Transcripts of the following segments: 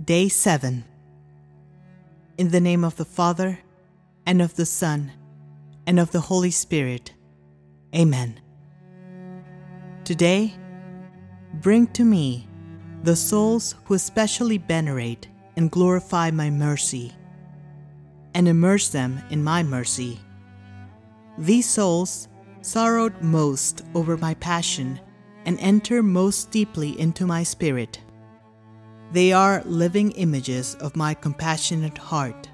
Day 7. In the name of the Father, and of the Son, and of the Holy Spirit. Amen. Today, bring to me the souls who especially venerate and glorify my mercy, and immerse them in my mercy. These souls sorrowed most over my passion and enter most deeply into my spirit. They are living images of my compassionate heart.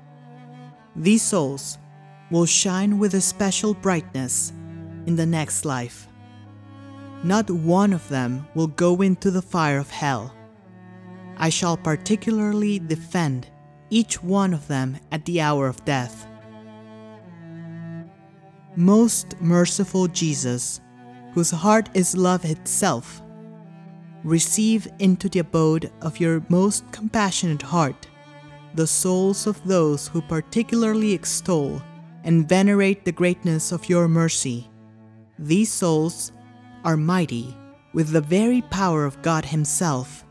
These souls will shine with a special brightness in the next life. Not one of them will go into the fire of hell. I shall particularly defend each one of them at the hour of death. Most merciful Jesus, whose heart is love itself, receive into the abode of your most compassionate heart the souls of those who particularly extol and venerate the greatness of your mercy. These souls are mighty with the very power of God Himself.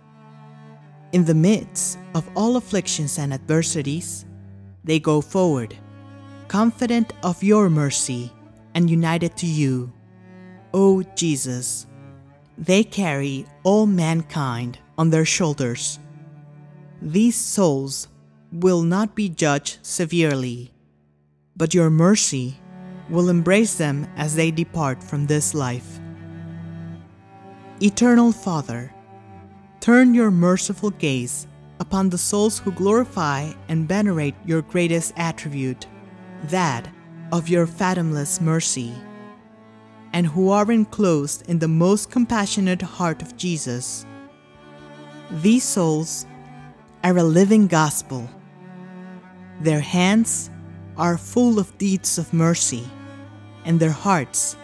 In the midst of all afflictions and adversities, they go forward, confident of your mercy and united to you. O Jesus, they carry all mankind on their shoulders. These souls will not be judged severely, but your mercy will embrace them as they depart from this life. Eternal Father, turn your merciful gaze upon the souls who glorify and venerate your greatest attribute, that of your fathomless mercy and who are enclosed in the most compassionate heart of Jesus. These souls are a living gospel. Their hands are full of deeds of mercy, and their hearts,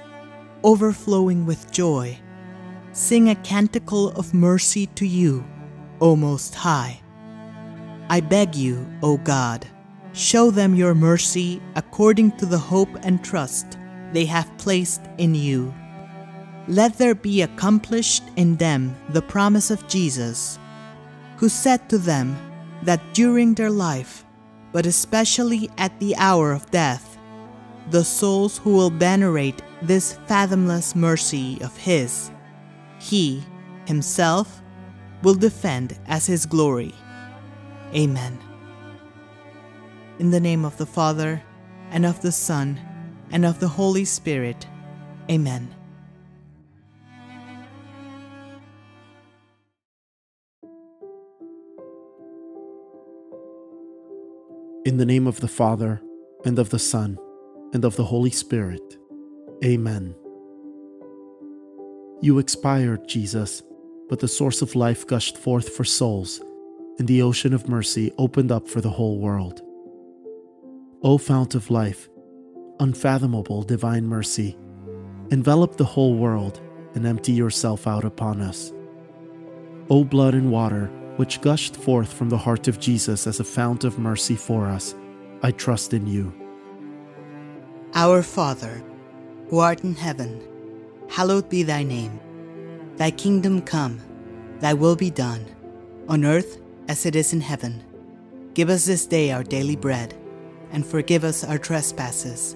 overflowing with joy, sing a canticle of mercy to you, O Most High. I beg you, O God, show them your mercy according to the hope and trust they have placed in you. Let there be accomplished in them the promise of Jesus, who said to them that during their life, but especially at the hour of death, the souls who will venerate this fathomless mercy of His, He Himself will defend as His glory. Amen. In the name of the Father, and of the Son, and of the Holy Spirit. Amen. In the name of the Father, and of the Son, and of the Holy Spirit. Amen. You expired, Jesus, but the source of life gushed forth for souls, and the ocean of mercy opened up for the whole world. O fount of life, unfathomable divine mercy, envelop the whole world and empty yourself out upon us. O blood and water, which gushed forth from the heart of Jesus as a fount of mercy for us, I trust in you. Our Father, who art in heaven, hallowed be thy name. Thy kingdom come, thy will be done, on earth as it is in heaven. Give us this day our daily bread, and forgive us our trespasses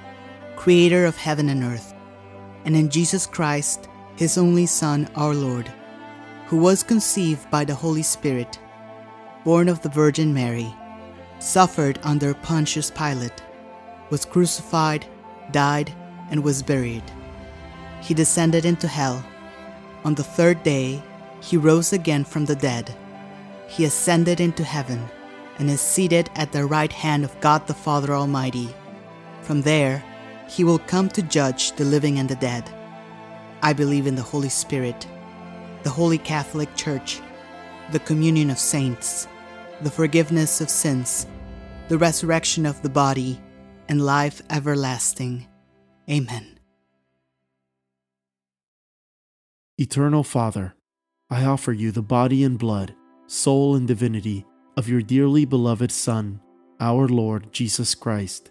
creator of heaven and earth, and in Jesus Christ, his only Son, our Lord, who was conceived by the Holy Spirit, born of the Virgin Mary, suffered under Pontius Pilate, was crucified, died, and was buried. He descended into hell. On the third day, he rose again from the dead. He ascended into heaven and is seated at the right hand of God the Father Almighty. From there, he will come to judge the living and the dead. I believe in the Holy Spirit, the Holy Catholic Church, the communion of saints, the forgiveness of sins, the resurrection of the body, and life everlasting. Amen. Eternal Father, I offer you the body and blood, soul and divinity of your dearly beloved Son, our Lord Jesus Christ,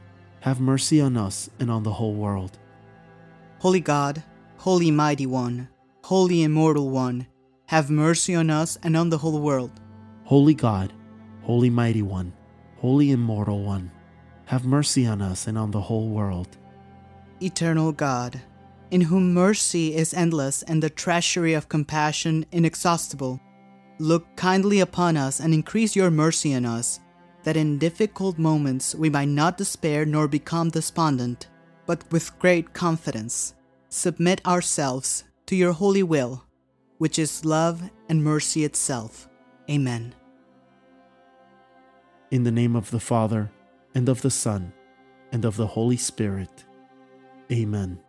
have mercy on us and on the whole world. Holy God, Holy Mighty One, Holy Immortal One, have mercy on us and on the whole world. Holy God, Holy Mighty One, Holy Immortal One, have mercy on us and on the whole world. Eternal God, in whom mercy is endless and the treasury of compassion inexhaustible, look kindly upon us and increase your mercy on us, that in difficult moments we might not despair nor become despondent, but with great confidence submit ourselves to your holy will, which is love and mercy itself. Amen. In the name of the Father, and of the Son, and of the Holy Spirit. Amen.